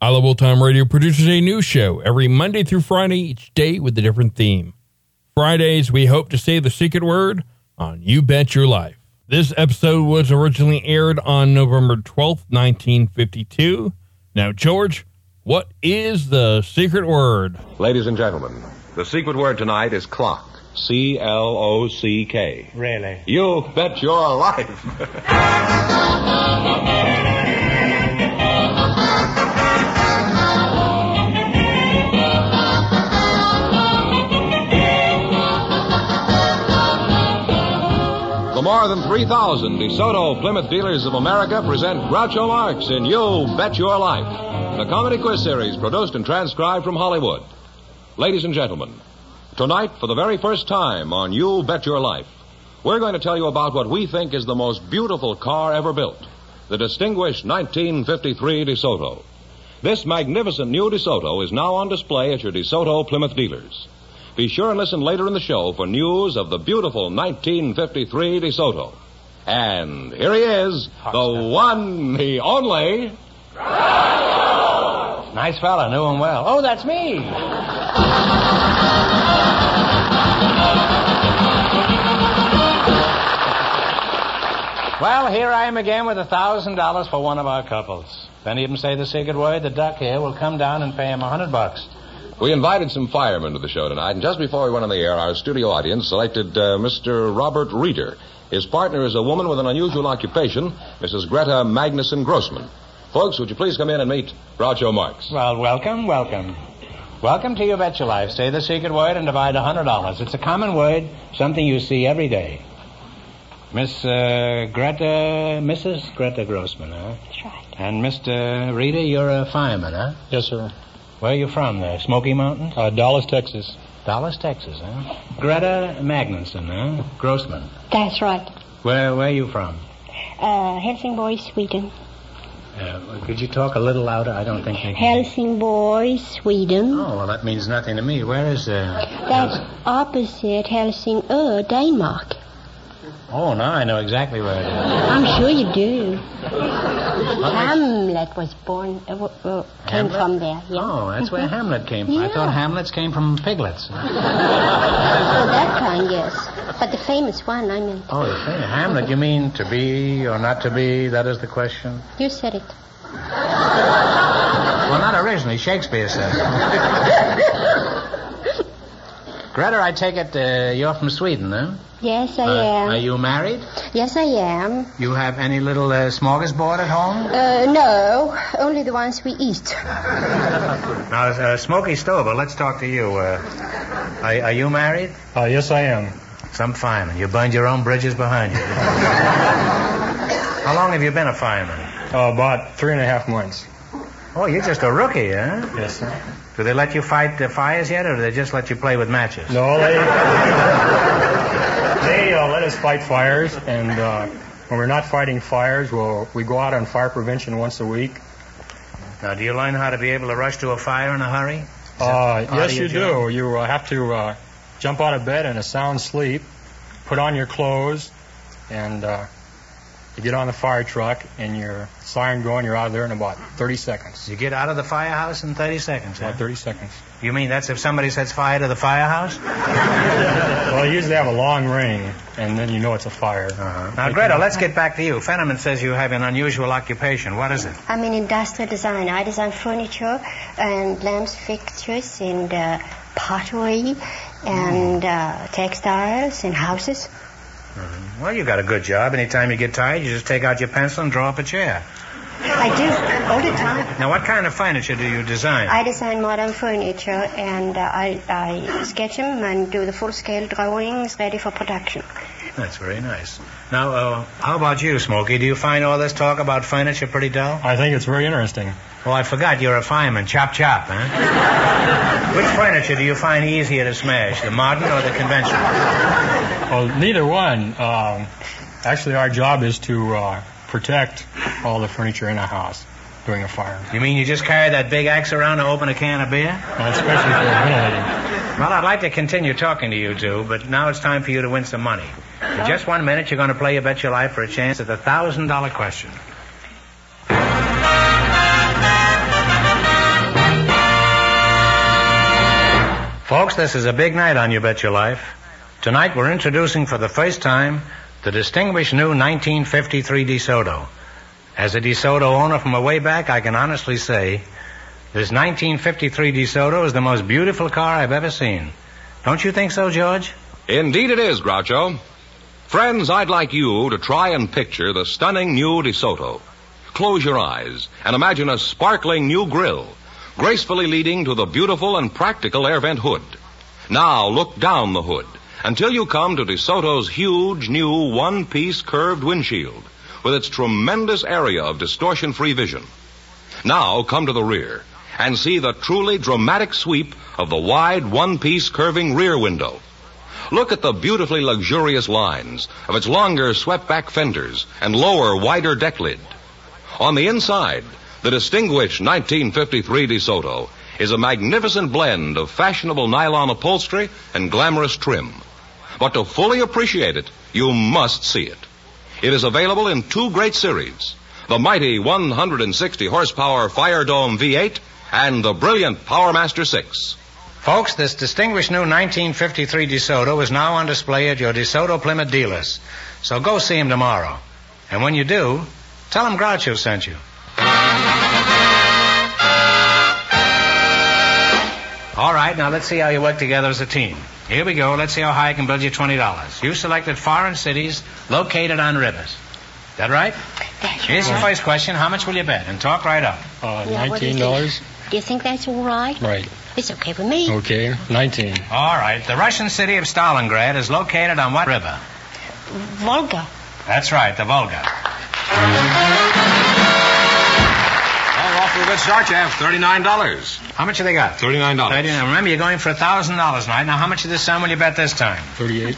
I Love Old Time Radio produces a new show every Monday through Friday, each day with a different theme. Fridays, we hope to say the secret word on You Bet Your Life. This episode was originally aired on November 12th, 1952. Now, George, what is the secret word? Ladies and gentlemen, the secret word tonight is clock. C L O C K. Really? You bet your life. more than 3,000 DeSoto Plymouth dealers of America present Groucho Marx in You Bet Your Life, the comedy quiz series produced and transcribed from Hollywood. Ladies and gentlemen, tonight, for the very first time on You Bet Your Life, we're going to tell you about what we think is the most beautiful car ever built the distinguished 1953 DeSoto. This magnificent new DeSoto is now on display at your DeSoto Plymouth dealers. Be sure and listen later in the show for news of the beautiful 1953 DeSoto. And here he is, the one, the only. Nice fella, knew him well. Oh, that's me. well, here I am again with a thousand dollars for one of our couples. If any of them say the secret word, the duck here will come down and pay him a hundred bucks. We invited some firemen to the show tonight, and just before we went on the air, our studio audience selected uh, Mr. Robert Reeder. His partner is a woman with an unusual occupation, Mrs. Greta Magnuson Grossman. Folks, would you please come in and meet Groucho Marx? Well, welcome, welcome. Welcome to Your Bet Your Life. Say the secret word and divide a hundred dollars. It's a common word, something you see every day. Miss uh, Greta, Mrs. Greta Grossman, huh? That's right. And Mr. Reeder, you're a fireman, huh? Yes, sir. Where are you from? there? Smoky Mountains? Uh, Dallas, Texas. Dallas, Texas, huh? Greta Magnuson, huh? Grossman. That's right. Where Where are you from? Uh, Helsingborg, Sweden. Uh, could you talk a little louder? I don't think they can. Helsingborg, Sweden. Oh, well, that means nothing to me. Where is uh? That's opposite Helsingør, Denmark. Oh, now I know exactly where it is. I'm sure you do. Hamlet was born, uh, uh, came Hamlet? from there. Yeah. Oh, that's where Hamlet came from. I thought Hamlets came from piglets. Oh, that kind, yes. But the famous one, I mean, Oh, the famous Hamlet, you mean to be or not to be? That is the question. you said it. Well, not originally. Shakespeare said it. Greta, I take it uh, you're from Sweden, huh? Yes, I Uh, am. Are you married? Yes, I am. You have any little uh, smorgasbord at home? Uh, no, only the ones we eat. Now, uh, Smokey Stover, let's talk to you. Uh, are, are you married? Uh, yes, I am. Some fireman. You burned your own bridges behind you. How long have you been a fireman? Uh, about three and a half months. Oh, you're just a rookie, huh? Yes, sir. Do they let you fight the fires yet, or do they just let you play with matches? No, they they uh, let us fight fires, and uh, when we're not fighting fires, we'll, we go out on fire prevention once a week. Now, do you learn how to be able to rush to a fire in a hurry? Uh, yes, you do. You uh, have to uh, jump out of bed in a sound sleep, put on your clothes, and uh, you get on the fire truck, and your siren going, you're out of there in about 30 seconds. You get out of the firehouse in 30 seconds, huh? About 30 seconds. You mean that's if somebody sets fire to the firehouse? Well, you usually have a long ring, and then you know it's a fire. Uh-huh. Now, Greta, let's get back to you. Fenneman says you have an unusual occupation. What is it? I'm an industrial designer. I design furniture and lamps fixtures and uh, pottery and uh, textiles and houses. Well, you got a good job. Anytime you get tired, you just take out your pencil and draw up a chair. I do all the time. Now, what kind of furniture do you design? I design modern furniture and uh, I, I sketch them and do the full-scale drawings ready for production. That's very nice. Now, uh, how about you, Smokey? Do you find all this talk about furniture pretty dull? I think it's very interesting. Oh, I forgot you're a fireman. Chop, chop, huh? Which furniture do you find easier to smash, the modern or the conventional? Well, neither one. Um, actually, our job is to uh, protect all the furniture in a house during a fire, You mean you just carry that big axe around to open a can of beer? Well, especially for ventilating. Well, I'd like to continue talking to you two, but now it's time for you to win some money. In just one minute, you're going to play You Bet Your Life for a chance at the $1,000 question. Folks, this is a big night on You Bet Your Life. Tonight, we're introducing for the first time the distinguished new 1953 DeSoto. As a DeSoto owner from a way back, I can honestly say this 1953 DeSoto is the most beautiful car I've ever seen. Don't you think so, George? Indeed it is, Groucho. Friends, I'd like you to try and picture the stunning new DeSoto. Close your eyes and imagine a sparkling new grille, gracefully leading to the beautiful and practical air vent hood. Now look down the hood until you come to DeSoto's huge new one-piece curved windshield with its tremendous area of distortion-free vision. Now come to the rear and see the truly dramatic sweep of the wide one-piece curving rear window. Look at the beautifully luxurious lines of its longer swept-back fenders and lower, wider deck lid. On the inside, the distinguished 1953 DeSoto is a magnificent blend of fashionable nylon upholstery and glamorous trim. But to fully appreciate it, you must see it. It is available in two great series the mighty 160 horsepower Firedome V8 and the brilliant Powermaster 6. Folks, this distinguished new 1953 DeSoto is now on display at your DeSoto Plymouth dealers. So go see him tomorrow. And when you do, tell him Groucho sent you. All right, now let's see how you work together as a team. Here we go. Let's see how high I can build you $20. You selected foreign cities located on rivers. That right? That's Here's your right. first question. How much will you bet? And talk right up. Uh, Yeah, $19? it? Do you think that's all right? Right. It's okay with me. Okay, 19. All right. The Russian city of Stalingrad is located on what river? Volga. That's right, the Volga. Well, off to a good start. You have $39. How much have they got? $39. Thirty. Now remember, you're going for a thousand dollars tonight. Now, how much of this sum will you bet this time? 38.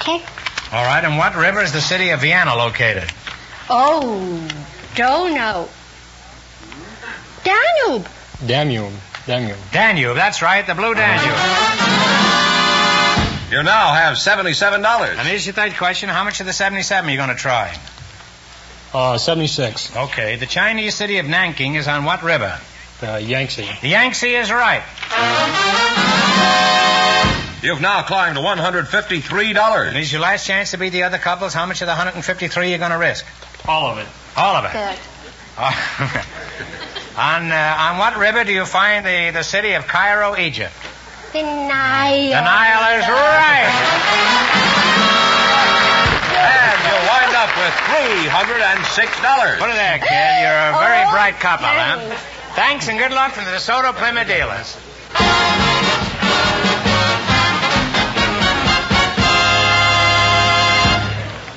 Okay. All right. And what river is the city of Vienna located? Oh, don't know. Danube. Danube. Danube. Danube. That's right, the Blue Danube. You now have $77. And here's your third question. How much of the seventy-seven are you going to try? Uh, 76. Okay. The Chinese city of Nanking is on what river? The Yangtze. The Yangtze is right. You've now climbed to $153. And here's your last chance to beat the other couples. How much of the 153 are you going to risk? All of it. All of it. Good. on uh, on what river do you find the, the city of Cairo, Egypt? The Nile. The Nile is right. $306. Put it there, kid. You're a very Oh, bright couple, huh? thanks. Thanks and good luck from the DeSoto Plymouth dealers.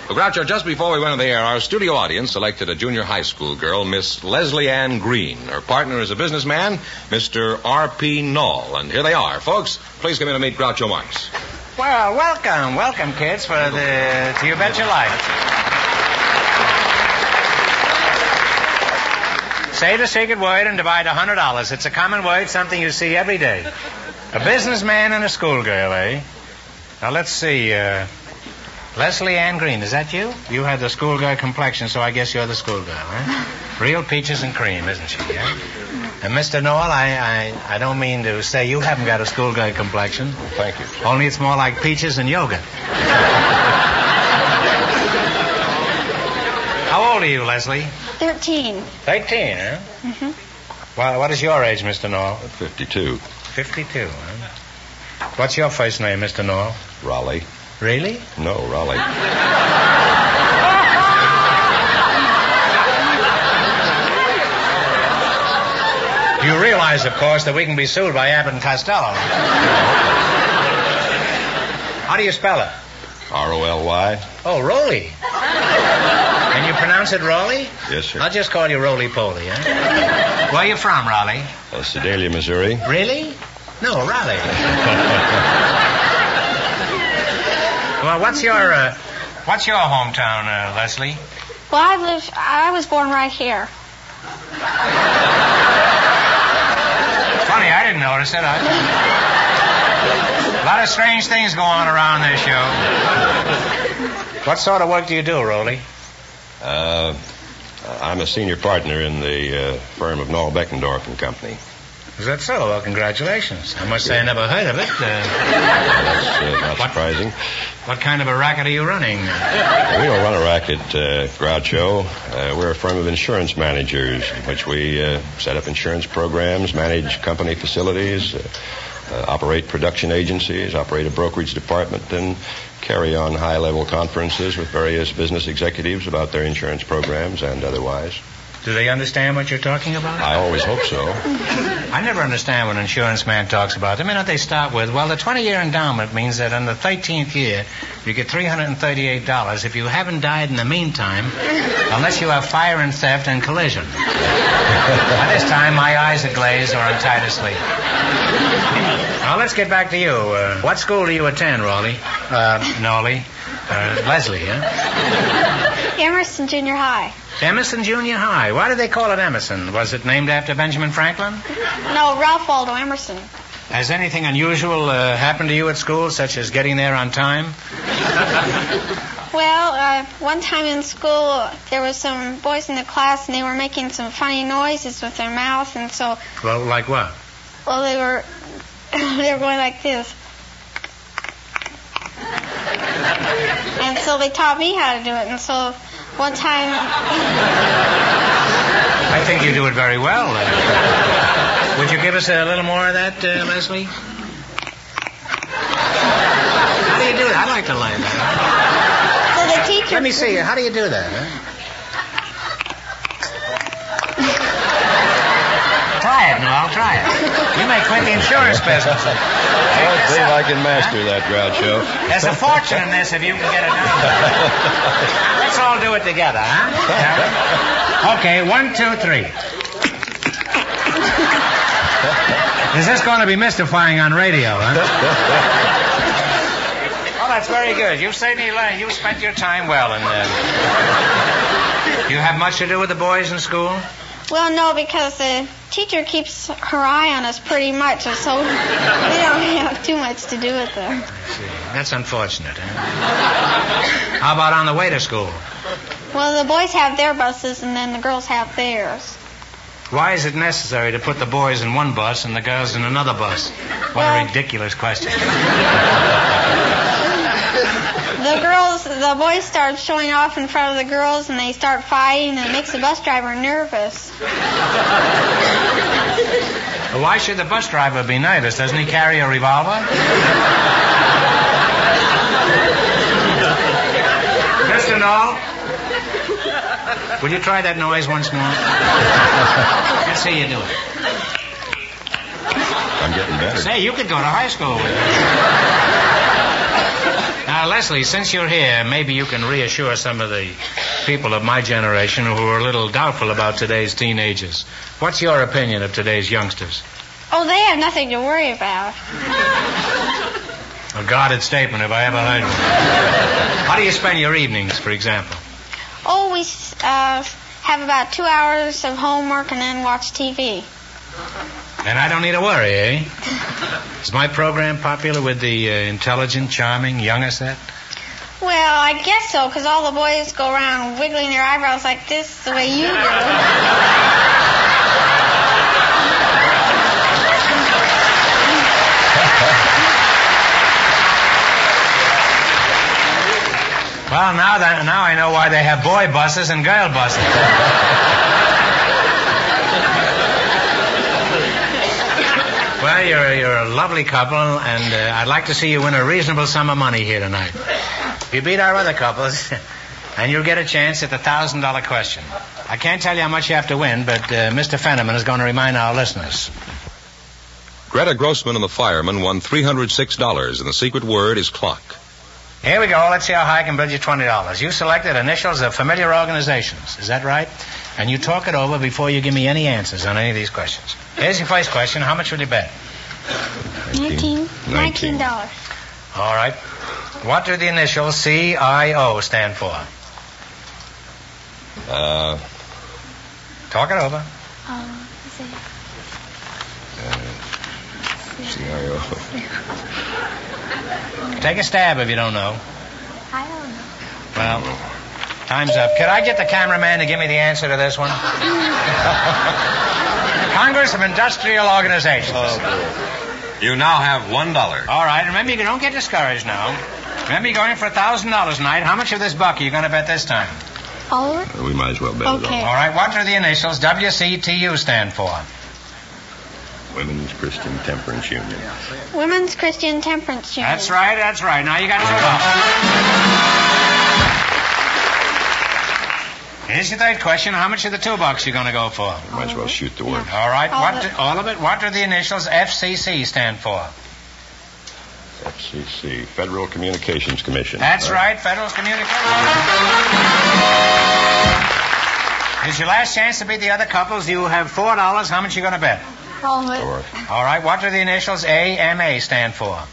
Well, Groucho, just before we went on the air, our studio audience selected a junior high school girl, Miss Leslie Ann Green. Her partner is a businessman, Mr. R.P. Knoll. And here they are. Folks, please come in and meet Groucho Marx. Well, welcome, welcome, kids, for the to You Bet Your Life. Say the secret word and divide a hundred dollars. It's a common word, something you see every day. A businessman and a schoolgirl, eh? Now let's see. Uh, Leslie Ann Green, is that you? You had the schoolgirl complexion, so I guess you're the schoolgirl, huh? Real peaches and cream, isn't she? Yeah. And Mr. Noel, I, I I don't mean to say you haven't got a schoolgirl complexion. Thank you. Only it's more like peaches and yogurt. How old are you, Leslie? 13. Thirteen, huh? Mm-hmm. Well, what is your age, Mr. Noel? 52. Fifty-two, huh? What's your first name, Mr. Noel? Roly. Really? No, Roly. You realize, of course, that we can be sued by Abbott and Costello. How do you spell it? R O L Y. Oh, Roly. And you pronounce it Roly? Yes, sir. I'll just call you Roly Poly, huh? Where are you from, Roly? Uh, Sedalia, Missouri. Really? No, Roly. well, what's your uh, what's your hometown, uh, Leslie? Well, I live. I was born right here. Funny, I didn't notice it. I... A lot of strange things go on around this show. What sort of work do you do, Roly? Uh, I'm a senior partner in the uh, firm of Noel Beckendorf and Company. Is that so? Well, congratulations. I must say I never heard of it. Uh, That's uh, not surprising. what kind of a racket are you running? We don't run a racket, uh, Groucho. Uh, we're a firm of insurance managers, in which we uh, set up insurance programs, manage company facilities, uh, operate production agencies, operate a brokerage department, and carry on high-level conferences with various business executives about their insurance programs and otherwise. Do they understand what you're talking about? I always hope so. I never understand when an insurance man talks about the minute they start with, well, the 20 year endowment means that in the 13th year, you get $338 if you haven't died in the meantime, unless you have fire and theft and collision. By this time, my eyes are glazed or I'm tired asleep. Now, let's get back to you. Uh, what school do you attend, Raleigh? Uh, Nolly? Uh, Leslie, huh? Emerson Junior High. Emerson Junior High. Why did they call it Emerson? Was it named after Benjamin Franklin? No, Ralph Waldo Emerson. Has anything unusual uh, happened to you at school, such as getting there on time? Well, uh, one time in school, there was some boys in the class, and they were making some funny noises with their mouth, and so, Well, like what? well, they were, they were going like this. And so they taught me how to do it, and so one time, I think you do it very well. Uh, would you give us a little more of that, uh, Leslie? How do you do it? I'd like to learn that. so the teacher. Let me see. How do you do that? Huh? Try it. No, I'll Try it. You may quit the insurance business. I don't think I can master that, Groucho. There's a fortune in this if you can get it done. Let's all do it together, huh? Yeah. Okay, one, two, three. Is this going to be mystifying on radio, huh? Oh, that's very good. You've certainly learned. You've spent your time well, and uh, you have much to do with the boys in school. Well, no, because the teacher keeps her eye on us pretty much, and so we don't have too much to do with them. That's unfortunate. Huh? How about on the way to school? Well, the boys have their buses, and then the girls have theirs. Why is it necessary to put the boys in one bus and the girls in another bus? What Well- a ridiculous question. The girls, the boys start showing off in front of the girls, and they start fighting, and it makes the bus driver nervous. Why should the bus driver be nervous? Doesn't he carry a revolver? Mr. Knoll, will you try that noise once more? Let's see you do it. I'm getting better. Say, you could go to high school with it. Now, Leslie, since you're here, maybe you can reassure some of the people of my generation who are a little doubtful about today's teenagers. What's your opinion of today's youngsters? Oh, they have nothing to worry about. A guarded statement, if I ever heard one. How do you spend your evenings, for example? Oh, we uh, have about two hours of homework and then watch TV. And I don't need to worry, eh? Is my program popular with the uh, intelligent, charming, younger set? Well, I guess so, because all the boys go around wiggling their eyebrows like this the way you do. Well, now that now I know why they have boy buses and girl buses. well, you're you're a lovely couple, and uh, I'd like to see you win a reasonable sum of money here tonight. You beat our other couples, and you'll get a chance at the thousand dollar question. I can't tell you how much you have to win, but uh, Mr. Fenneman is going to remind our listeners. Greta Grossman and the fireman won $306, and the secret word is clock. Here we go. Let's see how high I can build you twenty dollars. You selected initials of familiar organizations. Is that right? And you talk it over before you give me any answers on any of these questions. Here's your first question. How much will you bet? Nineteen. Nineteen dollars. All right. What do the initials CIO stand for? Uh, Talk it over. Um, CIO. Take a stab if you don't know. I don't know. Well, time's up. Could I get the cameraman to give me the answer to this one? Congress of Industrial Organizations. You now have one dollar. All right. Remember, you don't get discouraged now. Remember, you're going for a thousand dollars tonight. How much of this buck are you going to bet this time? All of it? We might as well bet Okay. All right. What do the initials WCTU stand for? Women's Christian Temperance Union. Women's Christian Temperance Union. That's right. That's right. Now you got two dollars. Here's your third question. How much of the toolbox bucks you going to go for? Might as well shoot the word. All right. All what of do, it. all of it? What do the initials FCC stand for? FCC, Federal Communications Commission. That's right, Federal Communications. Here's your last chance to beat the other couples. You have four dollars. How much you going to bet? All of it. All right. What do the initials AMA stand for?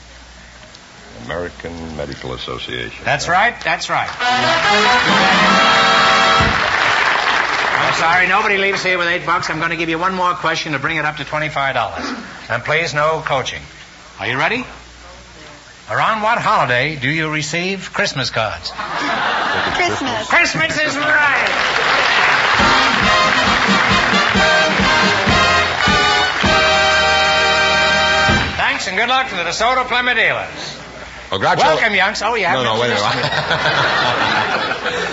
American Medical Association. That's right. That's right. I'm sorry, nobody leaves here with eight bucks. I'm going to give you one more question to bring it up to twenty-five dollars. And please, no coaching. Are you ready? Around what holiday do you receive Christmas cards? Christmas. Christmas is right. Thanks and good luck to the DeSoto Plymouth dealers. Oh, Groucho. Welcome, youngs. Oh, you No, no, wait a minute.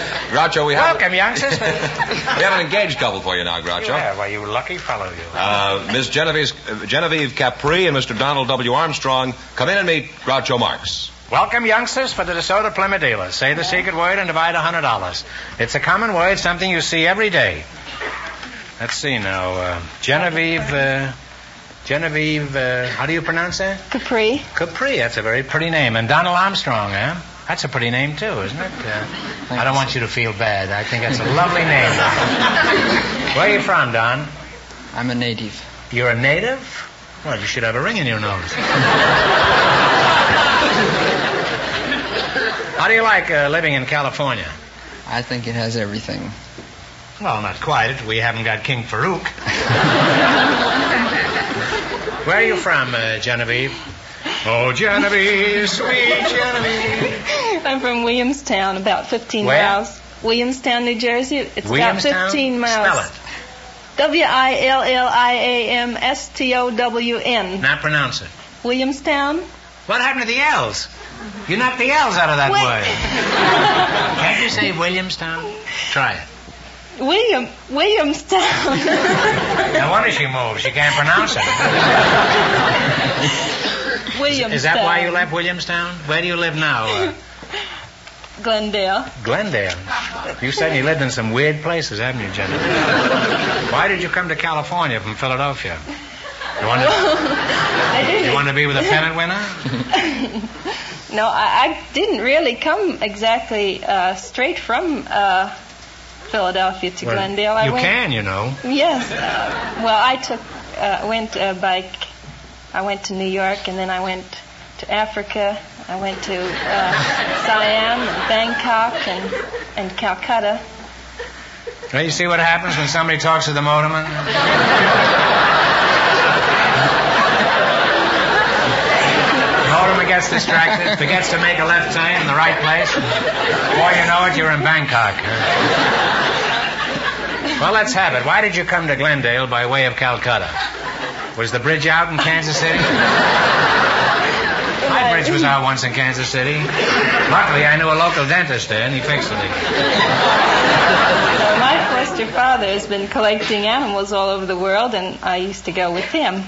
me. Groucho, we have. Welcome, youngsters. we have an engaged couple for you now, Groucho. Yeah, well, you lucky fellow, you. Uh, Miss Genevieve, uh, Genevieve Capri and Mr. Donald W. Armstrong, come in and meet Groucho Marx. Welcome, youngsters, for the DeSoto Plymouth dealers. Say the secret word and divide a hundred dollars. It's a common word, something you see every day. Let's see now. Uh, Genevieve. Uh, Genevieve. Uh, how do you pronounce that? Capri. Capri. That's a very pretty name. And Donald Armstrong, huh? That's a pretty name too, isn't it? Uh, I don't want you to feel bad. I think that's a lovely name. Where are you from, Don? I'm a native. You're a native? Well, you should have a ring in your nose. How do you like uh, living in California? I think it has everything. Well, not quite. We haven't got King Farouk. Where are you from, uh, Genevieve? Oh, Genevieve, sweet Genevieve. I'm from Williamstown, about 15 Where? miles. Williamstown, New Jersey. It's about 15 miles. Spell it. W I L L I A M S T O W N. Not pronounce it. Williamstown. What happened to the L's? You knocked the L's out of that Wait. word. Can't you say Williamstown? Try it. William Williamstown. No wonder she moves. She can't pronounce it. Williamstown. Is that why you left Williamstown? Where do you live now? Glendale. Glendale. You said you lived in some weird places, haven't you, Jenny? Why did you come to California from Philadelphia? You want to, I didn't. you want to be with a pennant winner? No, I, I didn't really come exactly uh, straight from uh, Philadelphia to Well, Glendale. I you went, can, you know. Yes. Uh, well, I took uh, went uh, by. I went to New York, and then I went to Africa. I went to uh, Siam and Bangkok and, and Calcutta. Well, you see what happens when somebody talks to the motorman? the motorman gets distracted, forgets to make a left turn in the right place. Before you know it, you're in Bangkok. Well, let's have it. Why did you come to Glendale by way of Calcutta? Was the bridge out in Kansas City? My bridge was out once in Kansas City. Luckily, I knew a local dentist there, and he fixed it. Well, my foster father has been collecting animals all over the world, and I used to go with him.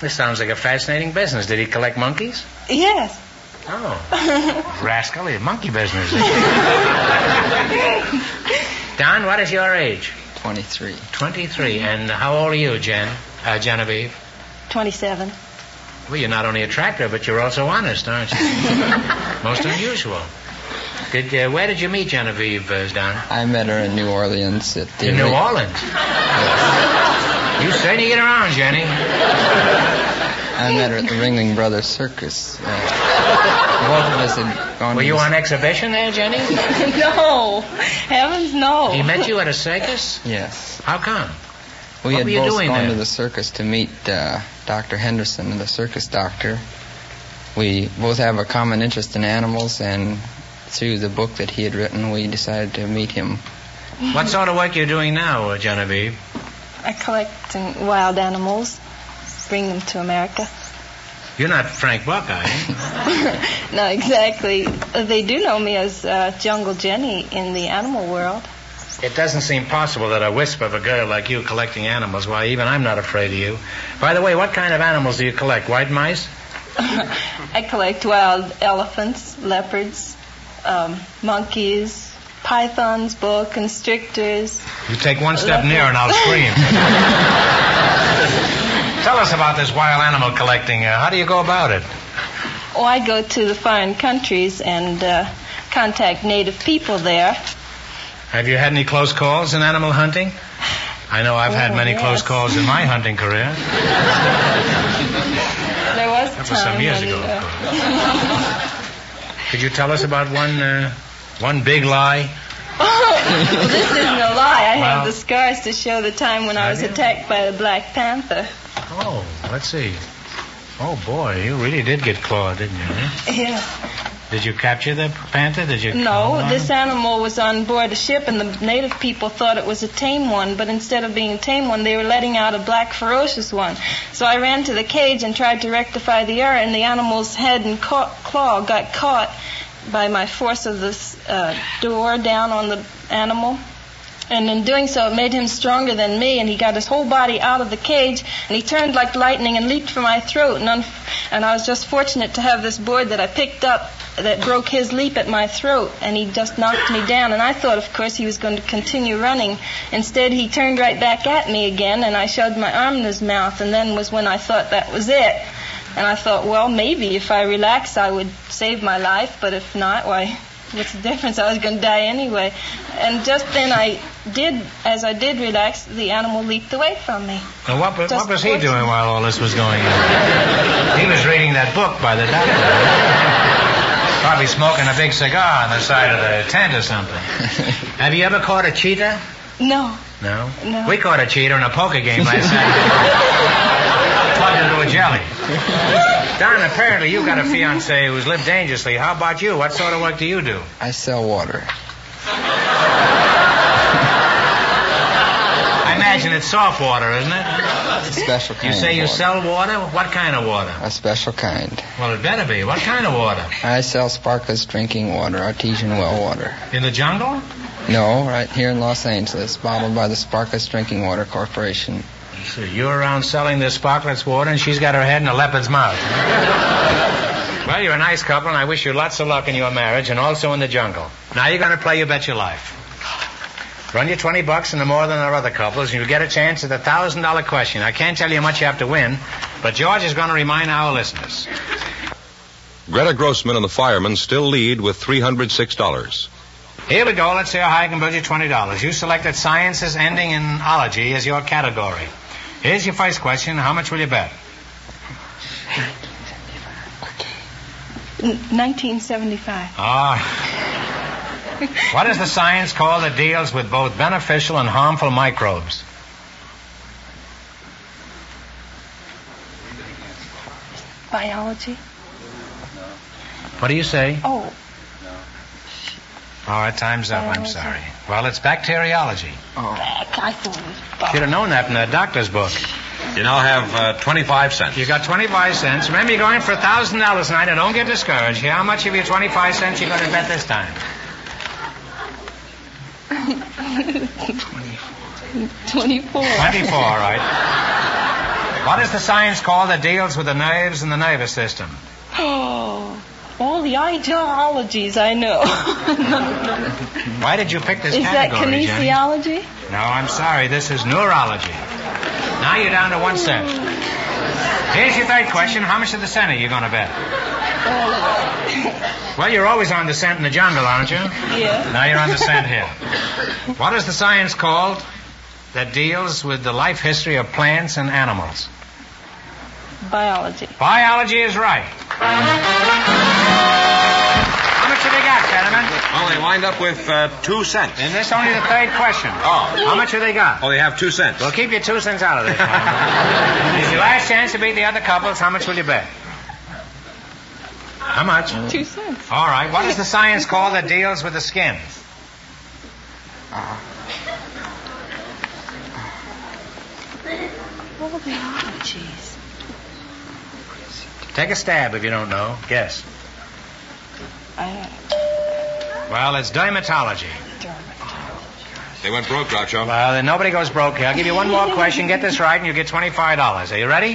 This sounds like a fascinating business. Did he collect monkeys? Yes. Oh. Rascal, he's monkey business. Don, what is your age? 23. 23. And how old are you, Jen? Uh, Genevieve? 27. Well, you're not only attractive, but you're also honest, aren't you? Most unusual. Did uh, where did you meet Genevieve, uh, Don? I met her in New Orleans at the In New Orleans. You certainly get around, Jenny. I met her at the Ringling Brothers Circus. Uh, both of us had gone Were you on exhibition there, Jenny? no. Heavens, no. He met you at a circus? Yes. How come? We What had were you both doing gone there? to the circus to meet uh, Dr. Henderson, the circus doctor. We both have a common interest in animals, and through the book that he had written, we decided to meet him. What sort of work are you doing now, uh, Genevieve? I collect um, wild animals, bring them to America. You're not Frank Buck, are you? no, exactly. Uh, They do know me as uh, Jungle Jenny in the animal world. It doesn't seem possible that a wisp of a girl like you collecting animals, why, even I'm not afraid of you. By the way, what kind of animals do you collect? White mice? I collect wild elephants, leopards, um, monkeys, pythons, boa constrictors. You take one step nearer and I'll scream. Tell us about this wild animal collecting. Uh, how do you go about it? Oh, I go to the foreign countries and uh, contact native people there. Have you had any close calls in animal hunting? I know I've had Oh, many yes. close calls in my hunting career. There was That was some years ago, of uh, Could you tell us about one uh, one big lie? well, this isn't a lie. I Well- have the scars to show the time when I was you? attacked by the Black Panther. Oh, let's see. Oh boy, you really did get clawed, didn't you? huh? Yeah. Did you capture the panther? Did you? No, this animal was on board a ship, and the native people thought it was a tame one, but instead of being a tame one, they were letting out a black, ferocious one. So I ran to the cage and tried to rectify the error, and the animal's head and claw got caught by my force of this uh, door down on the animal. And in doing so, it made him stronger than me, and he got his whole body out of the cage, and he turned like lightning and leaped for my throat. And, un- and I was just fortunate to have this board that I picked up that broke his leap at my throat, and he just knocked me down. And I thought, of course, he was going to continue running. Instead, he turned right back at me again, and I shoved my arm in his mouth, and then was when I thought that was it. And I thought, well, maybe if I relax, I would save my life, but if not, why, what's the difference? I was going to die anyway. And just then I did, as I did relax, the animal leaped away from me. And what, was- what was he doing while all this was going on? he was reading that book by the doctor. Probably smoking a big cigar on the side of the tent or something. Have you ever caught a cheetah? No. No. No. We caught a cheetah in a poker game last night. Plugged into a jelly. Don, apparently you've got a fiance who's lived dangerously. How about you? What sort of work do you do? I sell water. I imagine it's soft water, isn't it? Special kind You say you water. sell water? What kind of water? A special kind. Well, it better be. What kind of water? I sell Sparkletts drinking water, artesian well water. In the jungle? No, right here in Los Angeles, bottled by the Sparkletts Drinking Water Corporation. So you're around selling this Sparkletts water, and she's got her head in a leopard's mouth. well, you're a nice couple, and I wish you lots of luck in your marriage and also in the jungle. Now you're going to play You Bet Your Life. Run your 20 bucks and more than our other couples, and you'll get a chance at the $1,000 question. I can't tell you how much you have to win, but George is going to remind our listeners. Greta Grossman and the firemen still lead with $306. Here we go. Let's see how high I can build you $20. You selected sciences ending in ology as your category. Here's your first question. How much will you bet? N- 1975. Ah. What is the science called that deals with both beneficial and harmful microbes? Biology. What do you say? Oh, All right, time's up. I'm sorry. Well, it's bacteriology. Oh. back. I thought it was Should have known that from the doctor's book. You now have uh, 25 cents. You got 25 cents. Remember, you're going for $1,000 tonight, and don't get discouraged. Here, how much of your 25 cents you going to bet this time? 24. 24, 24, all right. What is the science called that deals with the nerves and the nervous system? Oh, all the ideologies I know. Why did you pick this Is that category, Jenny? kinesiology? No, I'm sorry. This is neurology. Now you're down to one cent. Here's your third question. How much of the center are you going to bet? All of Well, you're always on the scent in the jungle, aren't you? it. Yeah. Now you're on the scent here. What is the science called that deals with the life history of plants and animals? Biology. Biology is right. How much have they got, gentlemen? Well, they wind up with uh, two cents. And this only the third question. Oh. How much have they got? Oh, they have two cents. Well, keep your two cents out of this. it's your last chance to beat the other couples. How much will you bet? How much? Mm. Two cents. All right. What is the science called that deals with the skin? What would be all the. Take a stab if you don't know. Guess. I, Well, it's dermatology. Dermatology. They went broke, Groucho. Well, then nobody goes broke here. I'll give you one more question. Get this right, and you get twenty-five dollars. Are you ready?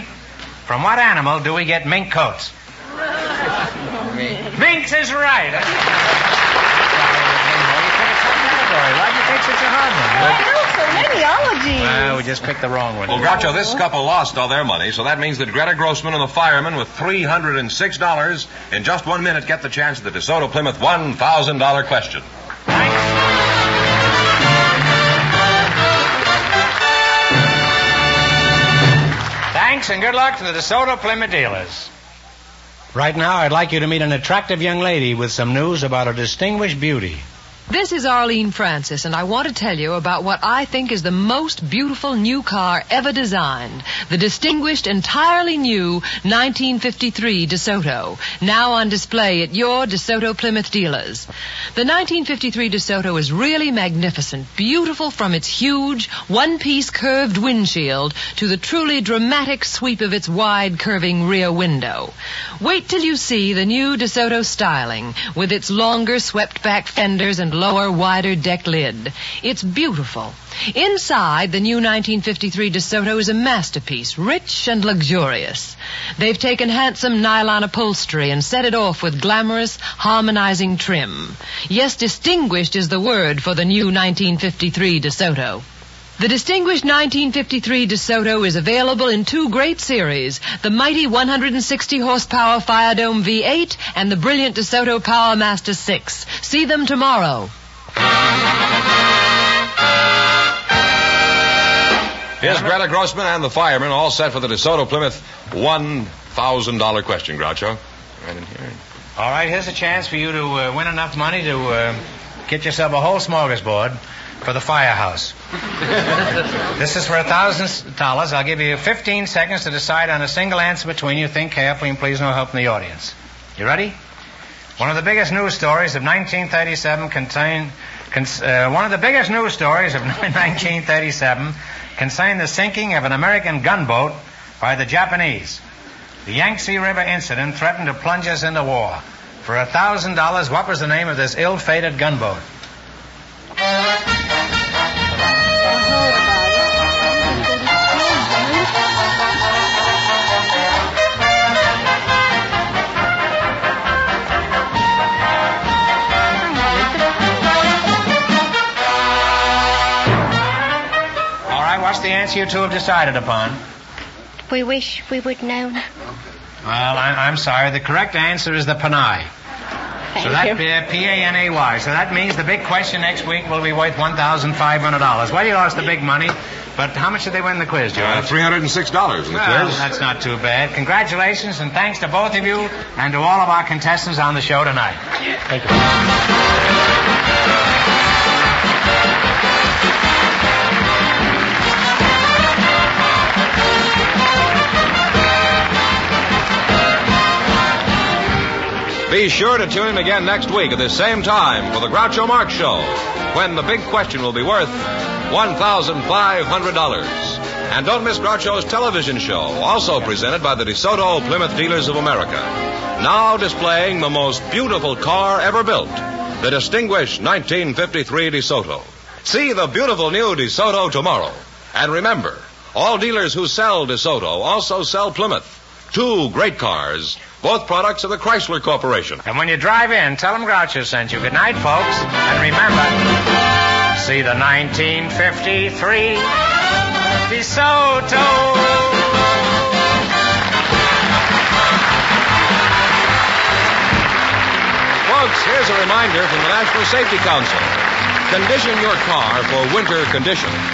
From what animal do we get mink coats? Minks is right. Why'd you take such a hard one? I know so many ologies. Well, we just picked the wrong one. Well, Groucho, this couple lost all their money, so that means that Greta Grossman and the fireman with $306 in just one minute get the chance at the DeSoto Plymouth $1,000 question. Thanks. Thanks and good luck to the DeSoto Plymouth dealers. Right now, I'd like you to meet an attractive young lady with some news about a distinguished beauty. This is Arlene Francis, and I want to tell you about what I think is the most beautiful new car ever designed. The distinguished, entirely new 1953 DeSoto, now on display at your DeSoto Plymouth dealers. The 1953 DeSoto is really magnificent, beautiful from its huge, one-piece curved windshield to the truly dramatic sweep of its wide, curving rear window. Wait till you see the new DeSoto styling, with its longer, swept-back fenders and lower, wider deck lid. It's beautiful. Inside, the new 1953 DeSoto is a masterpiece, rich and luxurious. They've taken handsome nylon upholstery and set it off with glamorous, harmonizing trim. Yes, distinguished is the word for the new 1953 DeSoto. The distinguished 1953 DeSoto is available in two great series, the mighty 160 horsepower Firedome V8 and the brilliant DeSoto Powermaster 6. See them tomorrow. Here's Greta Grossman and the firemen all set for the DeSoto Plymouth $1,000 question, Groucho. Right in here. All right, here's a chance for you to uh, win enough money to uh, get yourself a whole smorgasbord for the firehouse. this is for a thousand dollars. I'll give you 15 seconds to decide on a single answer between you. Think carefully and please no help from the audience. You ready? One of the biggest news stories of 1937 contain, cons, uh, one of the biggest news stories of 1937 concerned the sinking of an American gunboat by the Japanese. The Yangtze River incident threatened to plunge us into war. For a thousand dollars, what was the name of this ill-fated gunboat? Right, what's the answer you two have decided upon? We wish we would know. Well, I, I'm sorry. The correct answer is the Panay. So that uh, P-A-N-A-Y. So that means the big question next week will be worth one thousand five hundred dollars. Well, you lost the big money, but how much did they win the quiz, George? Uh, $306 in the Well, quiz. that's not too bad. Congratulations and thanks to both of you and to all of our contestants on the show tonight. Thank you. Be sure to tune in again next week at the same time for the Groucho Marx Show, when the big question will be worth $1,500. And don't miss Groucho's television show, also presented by the DeSoto Plymouth Dealers of America. Now displaying the most beautiful car ever built, the distinguished 1953 DeSoto. See the beautiful new DeSoto tomorrow. And remember, all dealers who sell DeSoto also sell Plymouth. Two great cars, both products of the Chrysler Corporation. And when you drive in, tell them Groucho sent you. Good night, folks. And remember, see the 1953 DeSoto. Folks, here's a reminder from the National Safety Council. Condition your car for winter conditions.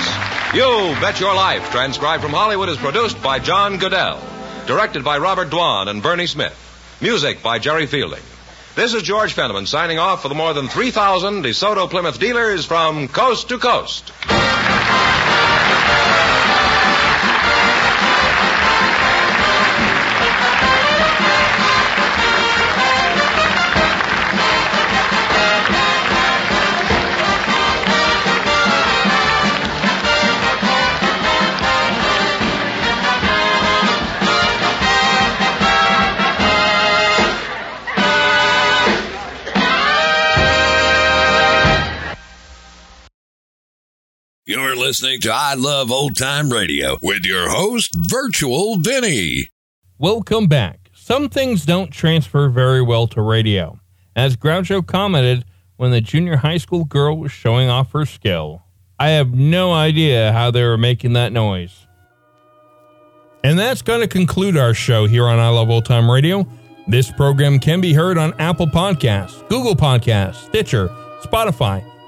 You Bet Your Life, transcribed from Hollywood, is produced by John Guedel. Directed by Robert Dwan and Bernie Smith. Music by Jerry Fielding. This is George Fenneman signing off for the more than 3,000 DeSoto Plymouth dealers from coast to coast. Listening to I Love Old Time Radio with your host, Virtual Vinny. Welcome back. Some things don't transfer very well to radio. As Groucho commented when the junior high school girl was showing off her skill, I have no idea how they were making that noise. And that's going to conclude our show here on I Love Old Time Radio. This program can be heard on Apple Podcasts, Google Podcasts, Stitcher, Spotify,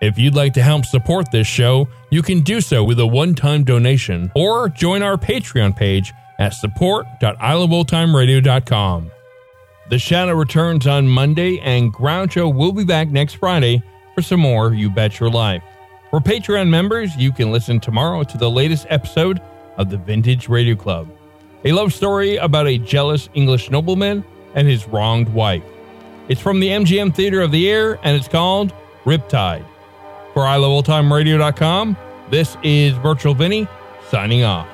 If you'd like to help support this show, you can do so with a one time donation or join our Patreon page at support.iloveoldtimeradio.com. The Shadow returns on Monday, and Groucho will be back next Friday for some more You Bet Your Life. For Patreon members, you can listen tomorrow to the latest episode of the Vintage Radio Club, a love story about a jealous English nobleman and his wronged wife. It's from the MGM Theater of the Air, and it's called Riptide. For iloveoldtimeradio.com, this is Virtual Vinny signing off.